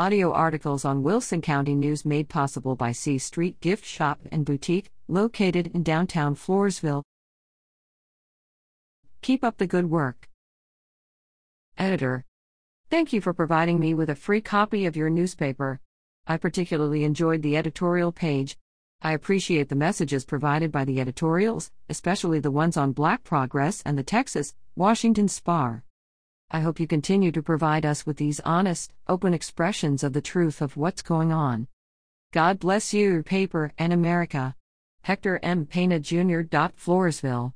Audio articles on Wilson County News made possible by C Street Gift Shop and Boutique, located in downtown Floresville. Keep up the good work. Editor. Thank you for providing me with a free copy of your newspaper. I particularly enjoyed the editorial page. I appreciate the messages provided by the editorials, especially the ones on Black progress and the Texas Washington Spar. I hope you continue to provide us with these honest, open expressions of the truth of what's going on. God bless you, your paper and America. Hector M. Pena Jr. Floresville.